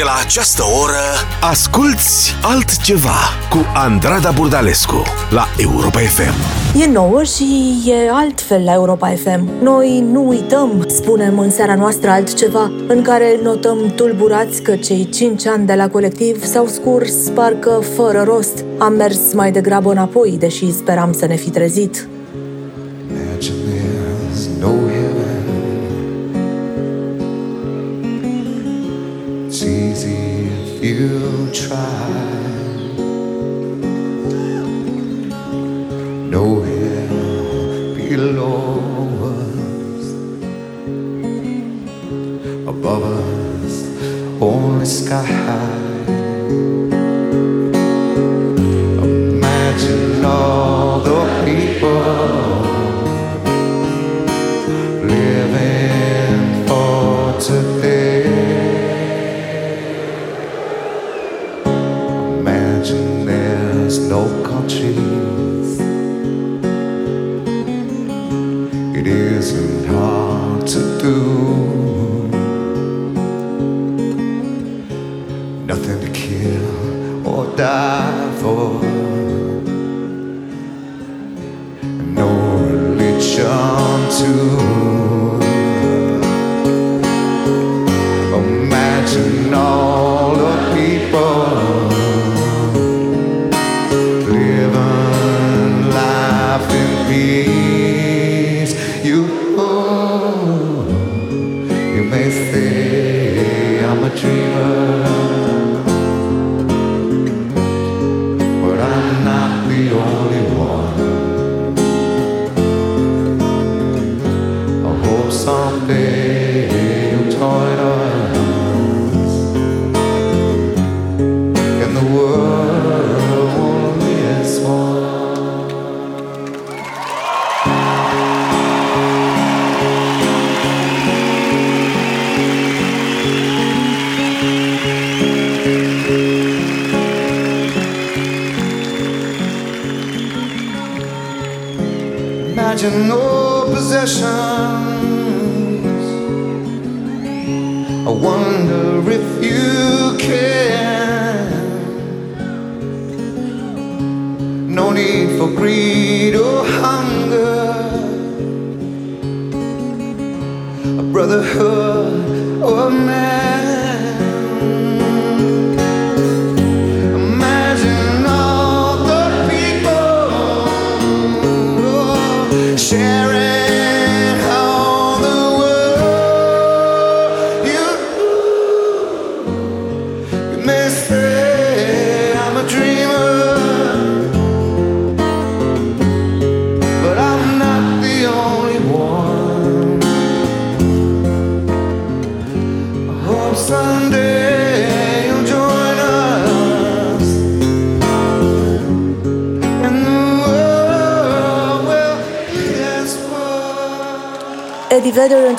De la această oră Asculți altceva Cu Andrada Burdalescu La Europa FM E nouă și e altfel la Europa FM Noi nu uităm, spunem în seara noastră altceva În care notăm tulburați că cei cinci ani de la colectiv S-au scurs parcă fără rost. Am mers mai degrabă înapoi Deși speram să ne fi trezit No hell below us, above us, only sky high. You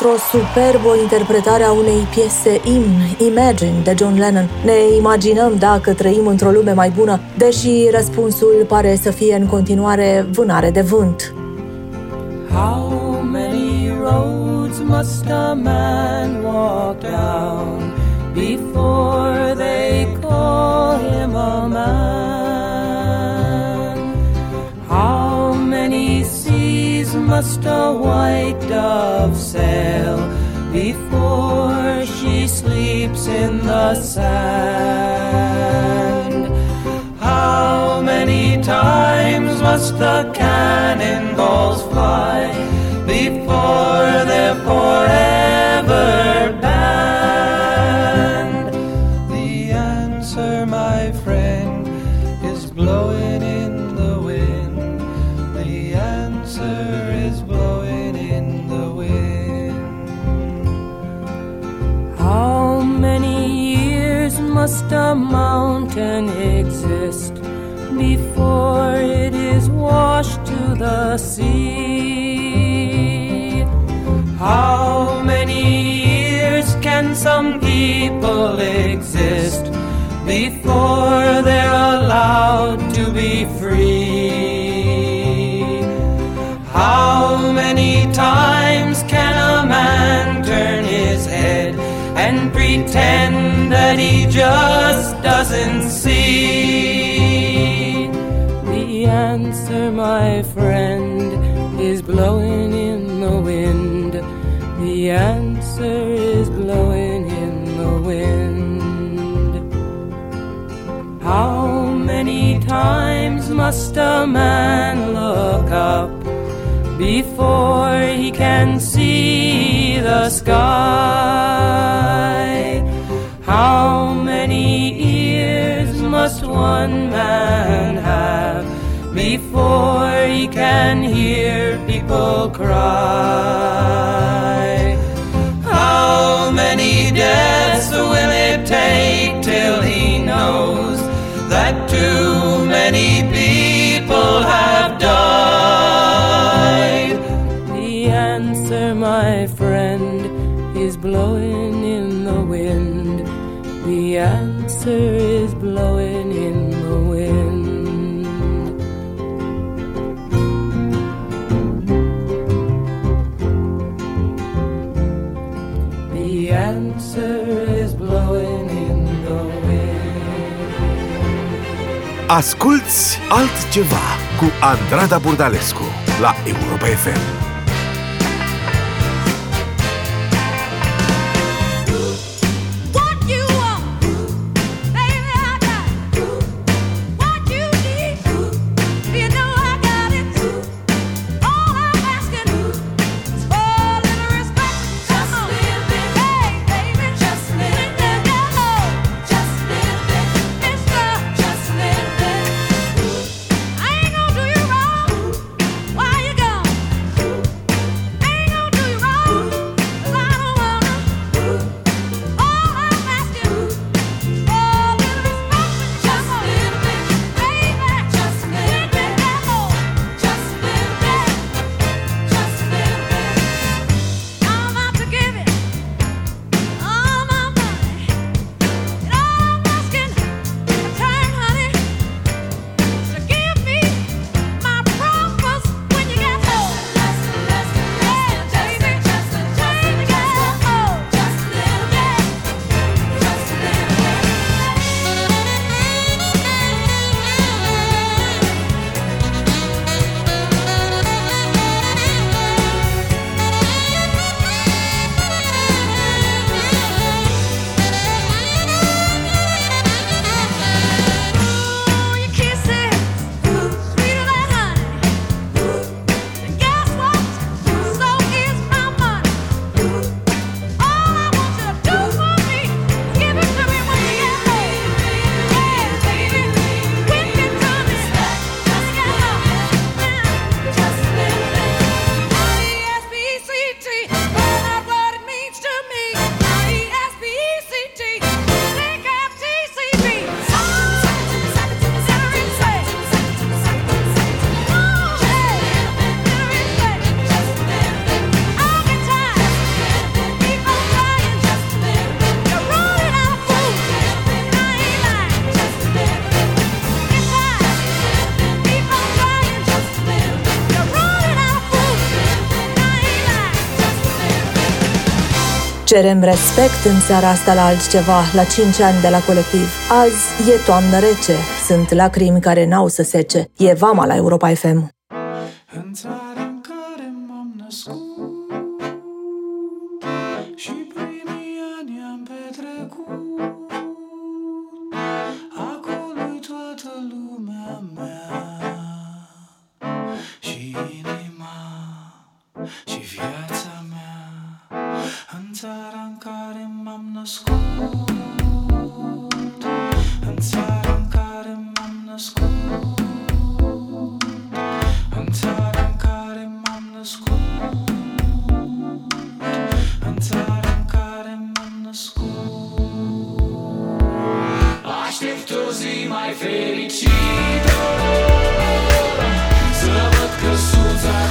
Eddie Vedder într-o superbă interpretare a unei piese imn, Imagine, de John Lennon. Ne imaginăm dacă trăim într-o lume mai bună, deși răspunsul pare să fie în continuare vânare de vânt. How many roads must a man walk down before they call him a man? Must a white dove sail before she sleeps in the sand? How many times must the cannonballs fly before they're forever must a mountain exist before it is washed to the sea? How many years can some people exist before they're allowed to be free? How many times can a man turn his head and pretend that he just doesn't see. The answer, my friend, is blowing in the wind. The answer is blowing in the wind. How many times must a man look up before he can see the sky? Many ears must one man have before he can hear people cry? How many deaths will it take till he knows answer is blowing in the wind. The answer is blowing in the wind. Asculți altceva cu Andrada Burdalescu la Europa FM. Cerem respect în seara asta la altceva, la 5 ani de la colectiv. Azi e toamnă rece, sunt lacrimi care n-au să sece. E vama la Europa FM. În țara în care m-am născut țara în care m-am născut. În țara în care m-am născut. În țara în care m-am născut. În țara în care m-am născut. Aștept o zi mai fericită. Să văd căsuța cu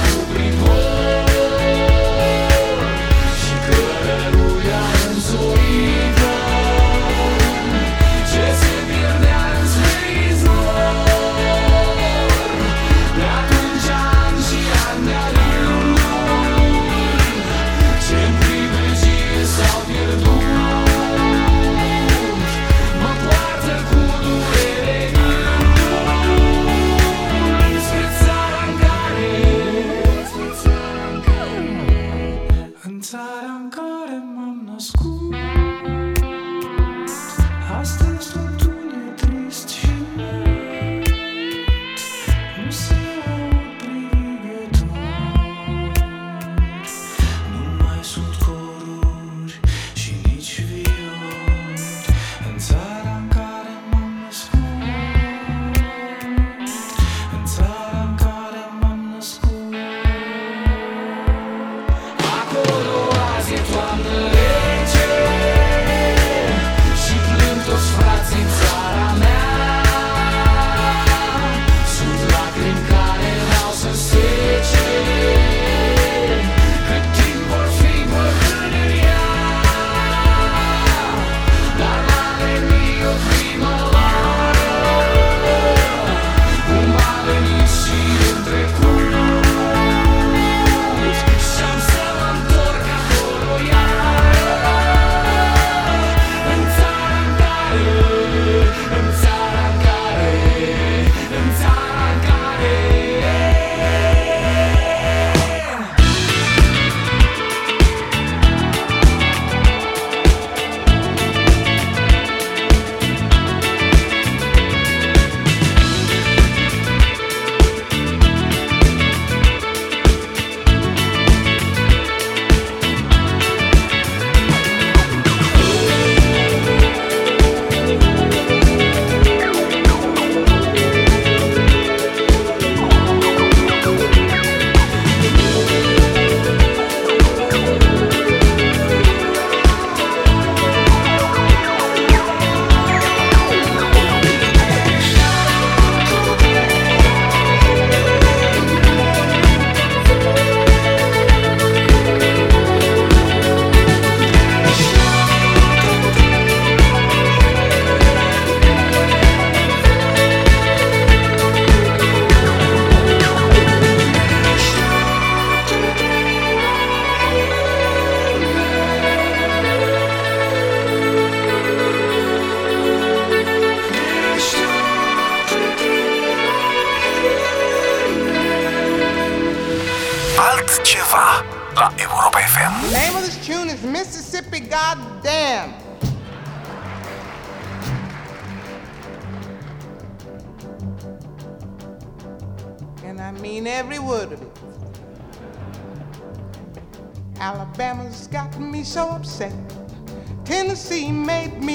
so upset. Tennessee made me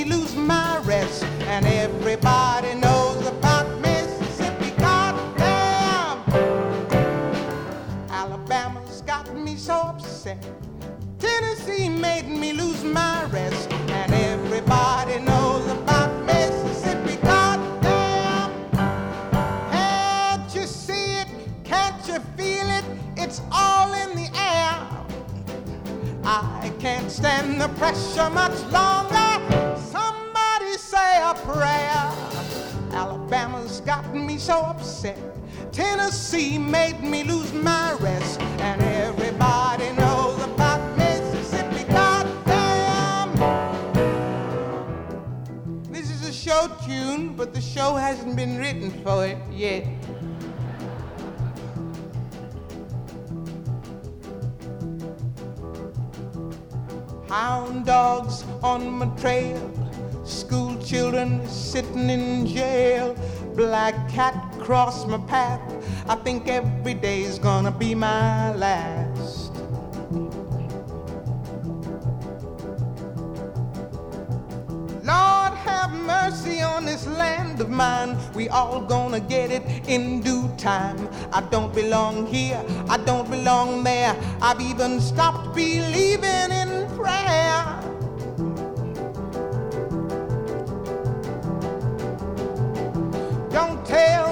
upset. Tennessee made me lose my rest. And everybody knows about Mississippi. Goddamn! This is a show tune, but the show hasn't been written for it yet. Hound dogs on my trail, school children sitting in jail, black cat cross my path. I think every day's gonna be my last. Lord have mercy on this land of mine. We all gonna get it in due time. I don't belong here, I don't belong there. I've even stopped believing in prayer. Don't tell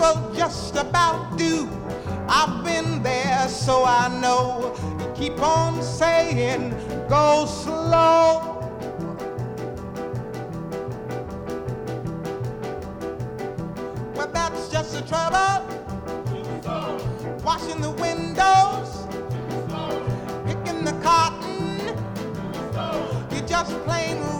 people just about do. I've been there, so I know. You keep on saying, go slow. But that's just the trouble. Washing the windows, picking the cotton. You're just plain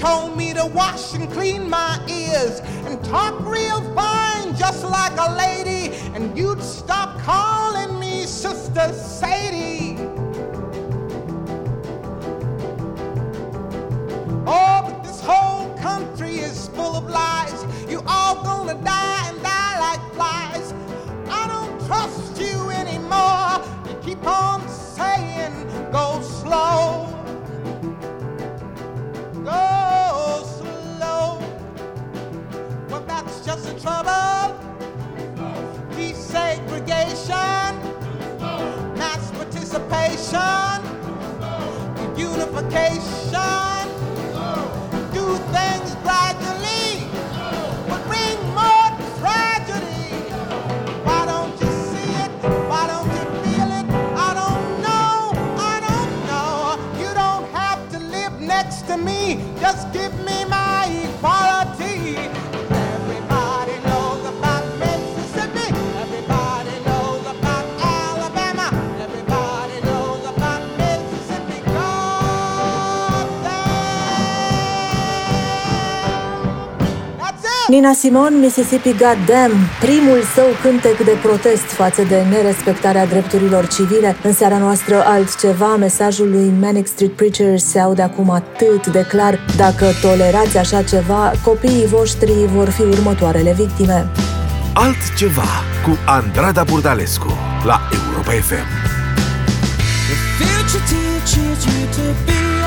told me to wash and clean my ears and talk real fine, just like a lady. And you'd stop calling me Sister Sadie. Oh, but this whole country is full of lies. You all gonna die and die like flies. I don't trust you anymore. You keep on saying, go slow. The trouble. Desegregation, mass participation, unification. Do things gradually, but bring more tragedy. Why don't you see it? Why don't you feel it? I don't know. I don't know. You don't have to live next to me. Just give me Nina Simon, Mississippi Goddamn, primul său cântec de protest față de nerespectarea drepturilor civile. În seara noastră altceva, mesajul lui Manic Street Preachers se aude acum atât de clar. Dacă tolerați așa ceva, copiii voștri vor fi următoarele victime. Altceva cu Andrada Burdalescu la Europa FM. The future teaches you to be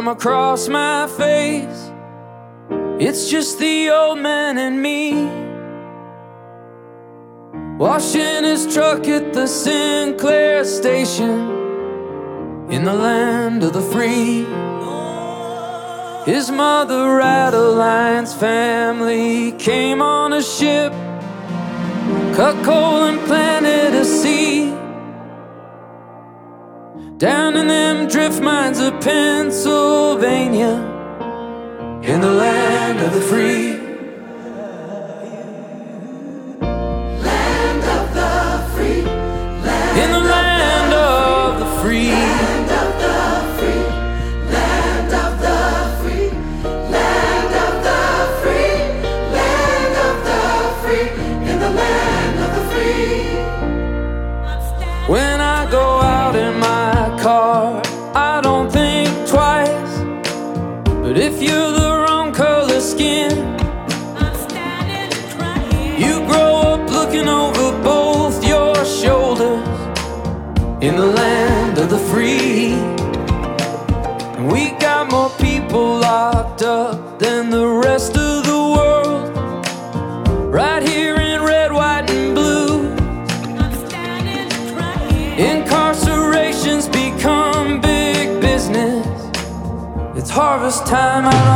from across my face. It's just the old man and me. Washing his truck at the Sinclair station in the land of the free. His mother, Adeline's family, came on a ship, cut coal and planted a seed. Down in them drift mines of Pennsylvania, in the land of the free. time I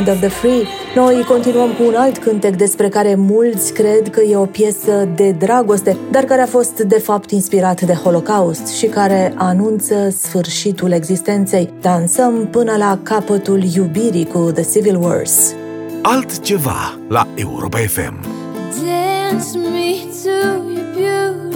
Land of the Free. Noi continuăm cu un alt cântec despre care mulți cred că e o piesă de dragoste, dar care a fost de fapt inspirat de Holocaust și care anunță sfârșitul existenței. Dansăm până la capătul iubirii cu The Civil Wars. Altceva la Europa FM. Dance me to your beauty.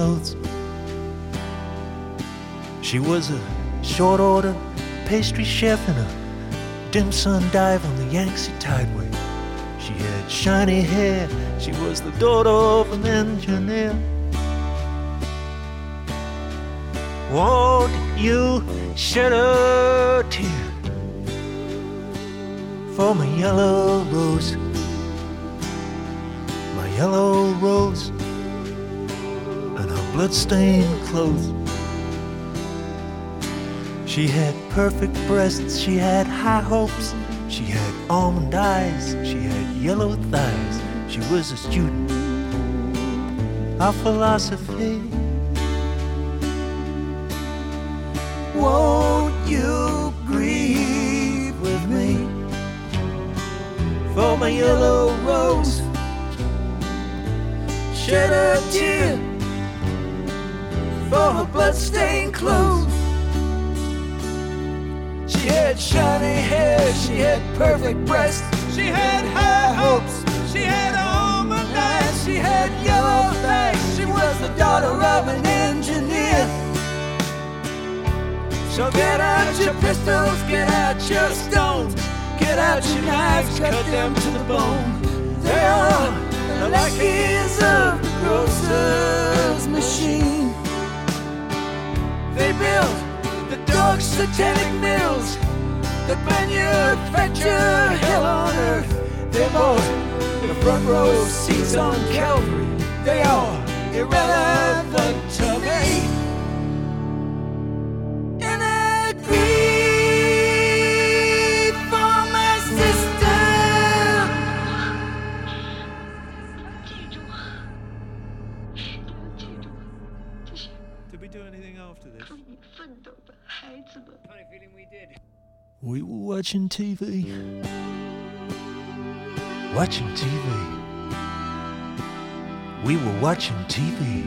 Clothes. She was a short order pastry chef in a dim sum dive on the Yangtze Tideway. She had shiny hair. She was the daughter of an engineer. Won't you shed a tear for my yellow rose? My yellow rose bloodstained clothes. She had perfect breasts, she had high hopes, she had almond eyes, she had yellow thighs. She was a student of philosophy. Won't you grieve with me for my yellow rose? Shed a tear for her bloodstained clothes. She had shiny hair, she had perfect breasts, she had high hopes, she had all eyes, she had yellow thighs. She was the daughter of an engineer. So get out your pistols, get out your stones, get out your knives, cut them to the bone. They are the lackeys of the grocer's machine. They build the dog satanic mills that manufacture hell on earth. They bought the front row seats on Calvary. They are irrelevant We were watching TV. Watching TV. We were watching TV.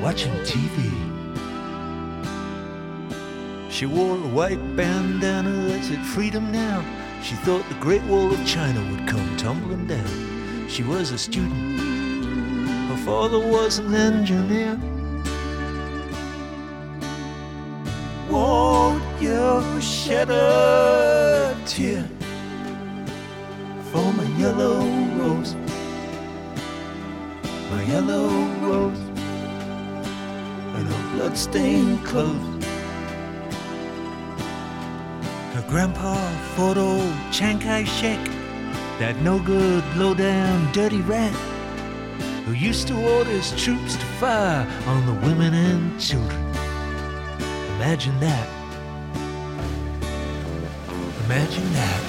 Watching TV. She wore a white bandana that said freedom now. She thought the Great Wall of China would come tumbling down. She was a student. Her father was an engineer. Won't you shed a tear for my yellow rose? My yellow rose and her bloodstained clothes. Her grandpa fought old Chiang Kai shek, that no good, low down, dirty rat who used to order his troops to fire on the women and children. Imagine that. Imagine that.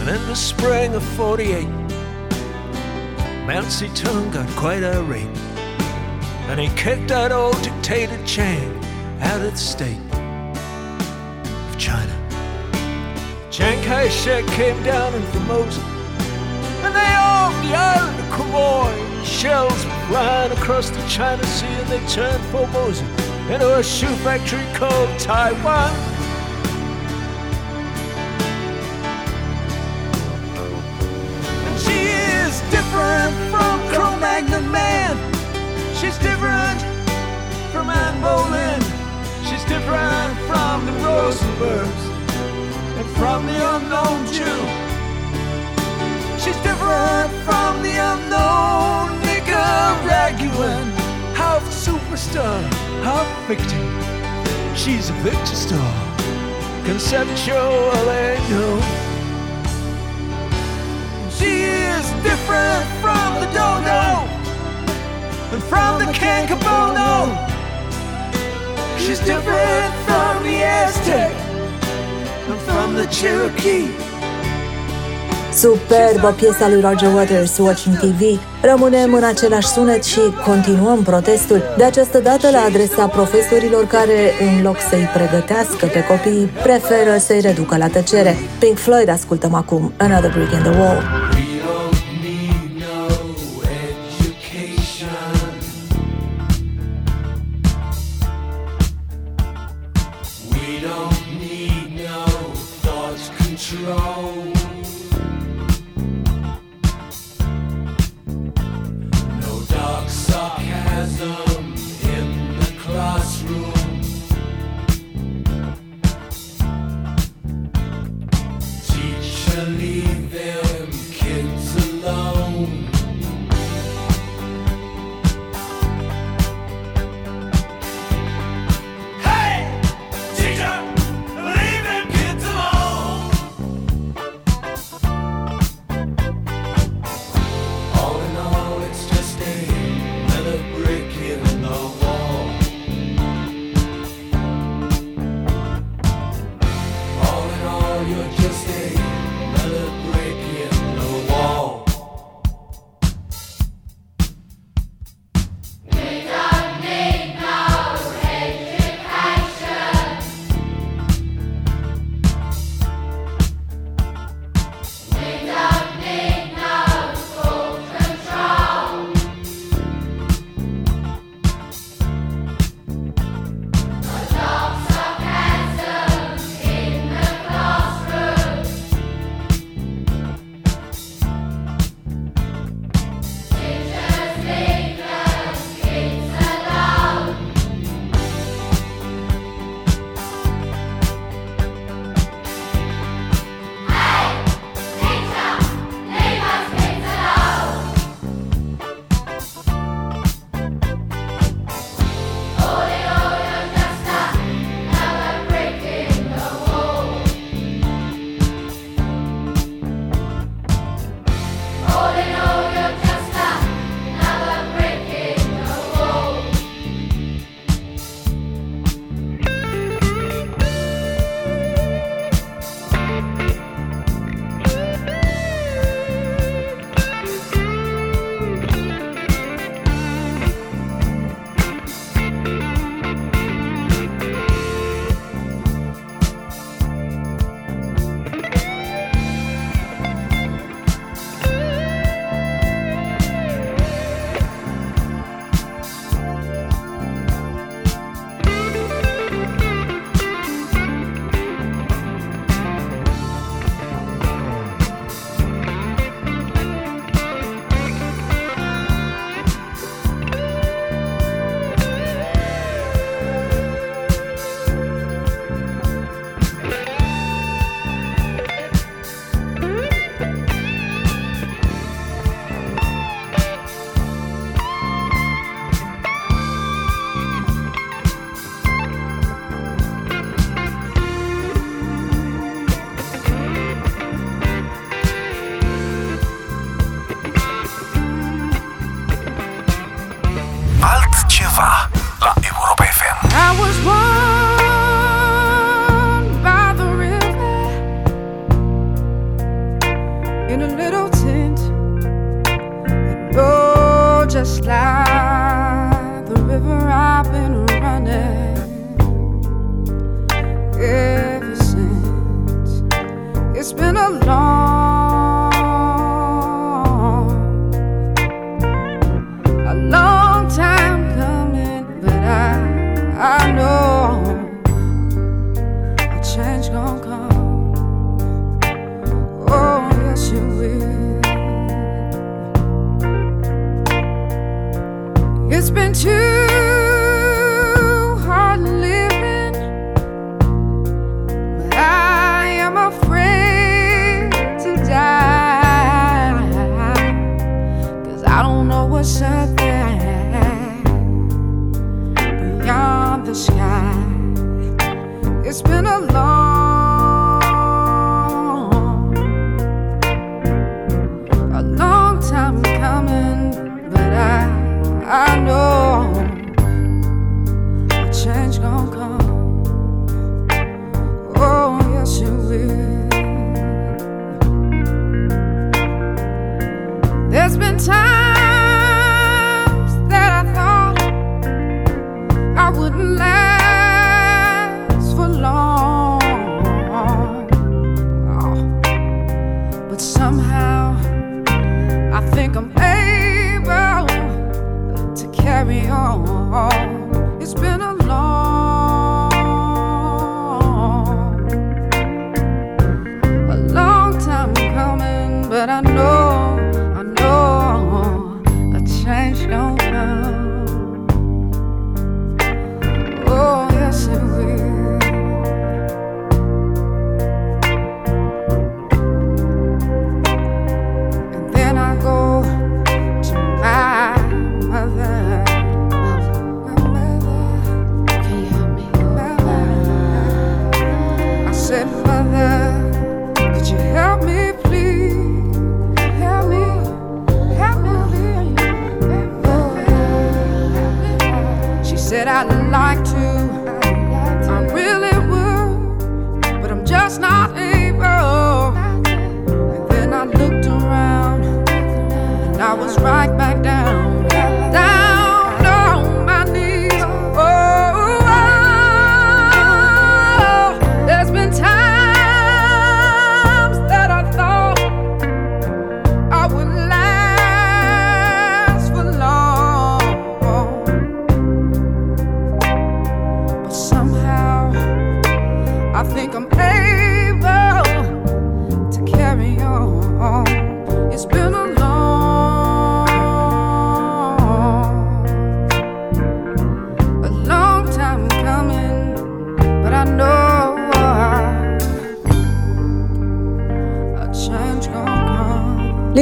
And in the spring of 48, Mao Zedong got quite irate. And he kicked that old dictator Chiang out of the state of China. Chiang Kai shek came down in Formosa. And they armed the island of Quemoy. Shells flying across the China Sea and they turned Formosa into a shoe factory called Taiwan. And she is different from Cro-Magnon Man. She's different from Anne Boleyn. She's different from the Rosenbergs and from the unknown Jew. She's different from the unknown Nicaraguan. Half superstar, half victim. She's a victor star, conceptual no. She is different from the dodo and from the cancabono. She's different from the Aztec and from the Cherokee. Superbă piesa lui Roger Waters, Watching TV. Rămânem în același sunet și continuăm protestul, de această dată la adresa profesorilor care, în loc să-i pregătească pe copii, preferă să-i reducă la tăcere. Pink Floyd ascultăm acum Another Brick in the Wall. passion will.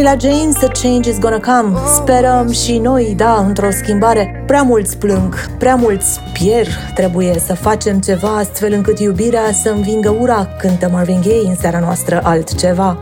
Noi la James the change is gonna come. Sperăm și noi, da, într-o schimbare. Prea mulți plâng, prea mulți pier. Trebuie să facem ceva astfel încât iubirea să învingă ura, cântă Marvin Gaye în seara noastră altceva.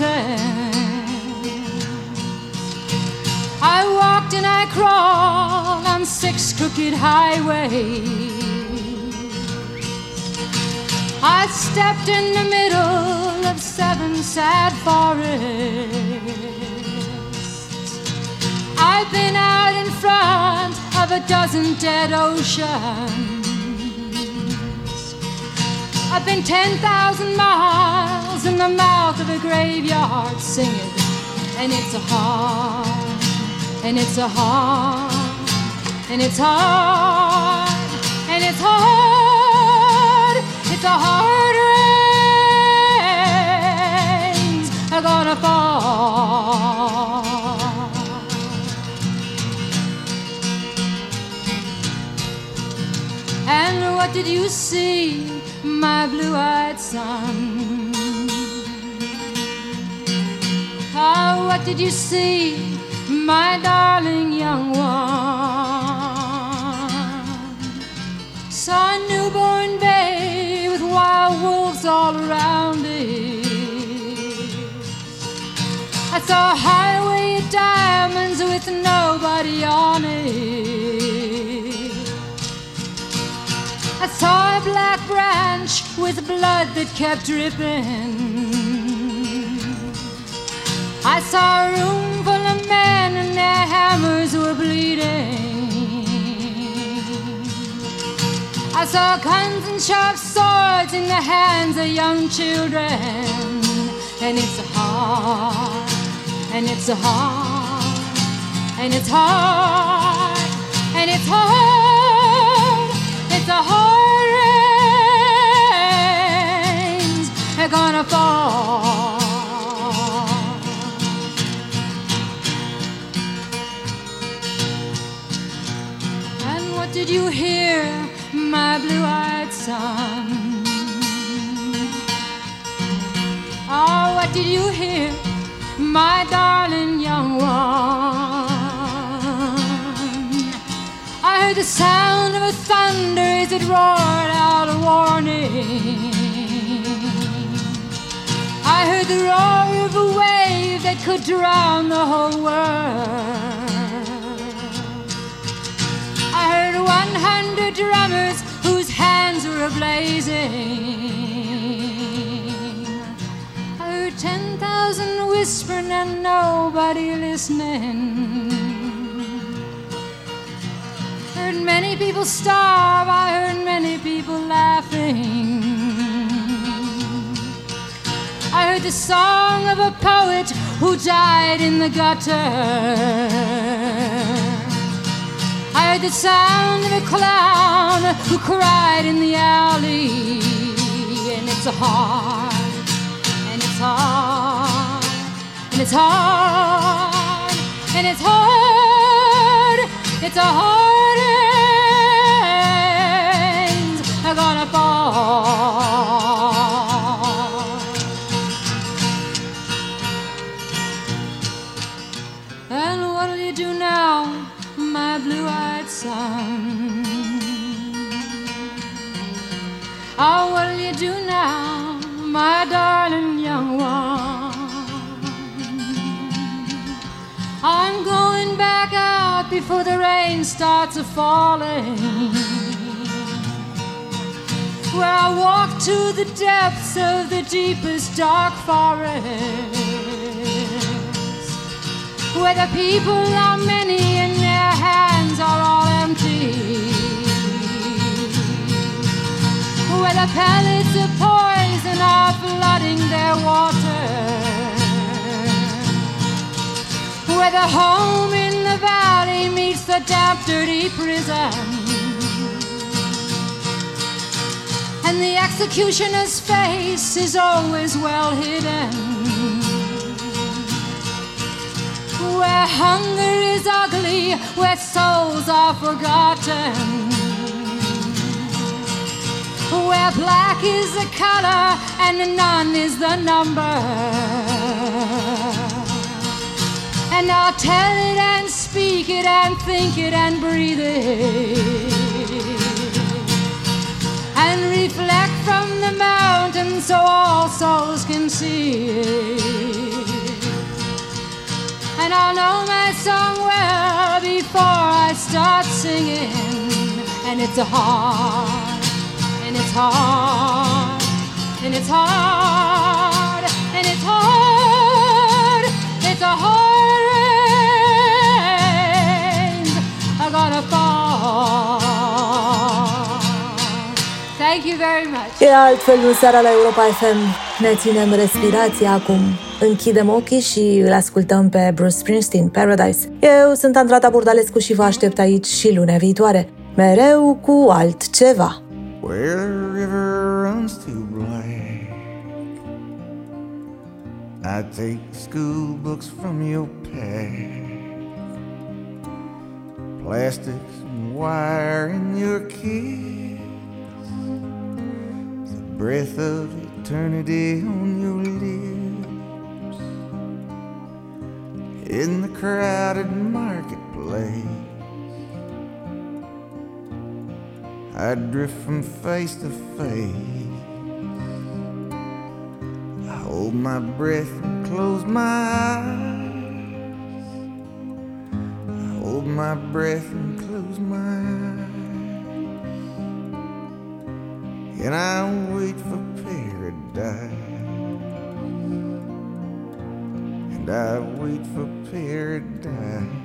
Mountains. I walked and I crawled on six crooked highways. I stepped in the middle of seven sad forests. I've been out in front of a dozen dead oceans. I've been 10,000 miles in the mouth of a graveyard singing, and it's a hard, and it's a hard, and it's hard, and it's hard, it's a hard rains are gonna fall. And what did you see, my blue eyed son? Oh, what did you see, my darling young one? Saw a newborn babe with wild wolves all around it. I saw a highway of diamonds with nobody on it. A black branch with blood that kept dripping. I saw a room full of men and their hammers were bleeding. I saw guns and sharp swords in the hands of young children. And it's hard, and it's hard, and it's hard, and it's hard, blue-eyed? Oh, what did you hear, my darling young one? I heard the sound of a thunder as it roared out a warning. I heard the roar of a wave that could drown the whole world. I heard 100 drummers hands were ablazing. I heard 10,000 whispering and nobody listening. Heard many people starve, I heard many people laughing. I heard the song of a poet who died in the gutter. The sound of a clown who cried in the alley. And it's hard, and it's hard, and it's hard, and it's hard, it's a hard rains are gonna fall. Falling. Where I walk to the depths of the deepest dark forest. Where the people are many and their hands are all empty, where the pellets of poison are flooding their water, where the home in the valley the damp, dirty prison. And the executioner's face is always well hidden where hunger is ugly, where souls are forgotten, where black is the color and none is the number. And I'll tell it speak it and think it and breathe it. And reflect from the mountain so all souls can see it. And I'll know my song well before I start singing. And it's a hard, and it's hard, and it's hard, very much. E altfel în seara la Europa FM. Ne ținem respirația acum. Închidem ochii și îl ascultăm pe Bruce Springsteen, Paradise. Eu sunt Andrada Burdalescu și vă aștept aici și lunea viitoare. Mereu cu altceva. Where the river runs too black. I take school books from your pack. Plastics and wire in your kiss. Breath of eternity on your lips. In the crowded marketplace. I drift from face to face. I hold my breath and close my eyes. I hold my breath and close my eyes. And I wait for paradise. And I wait for paradise.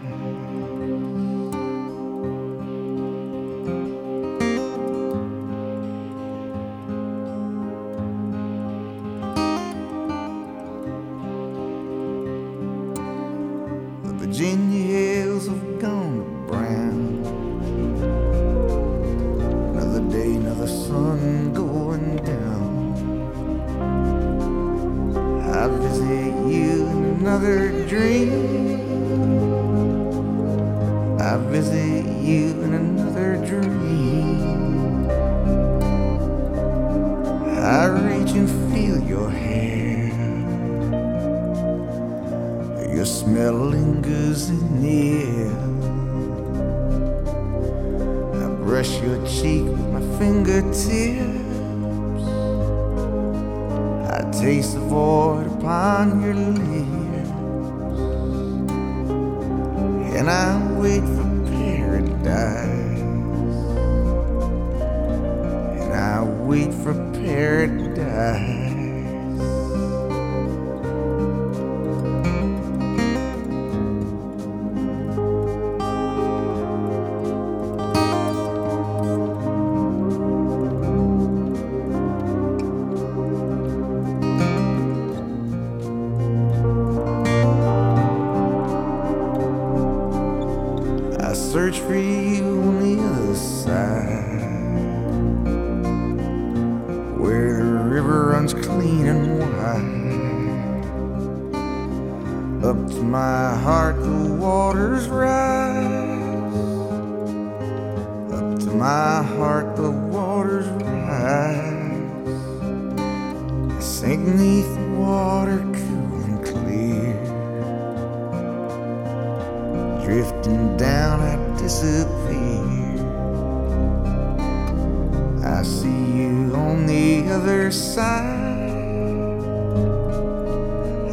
See you on the other side.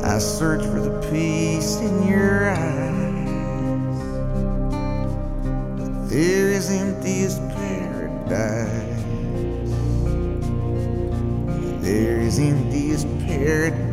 I search for the peace in your eyes. But there is empty as paradise. There is empty as paradise.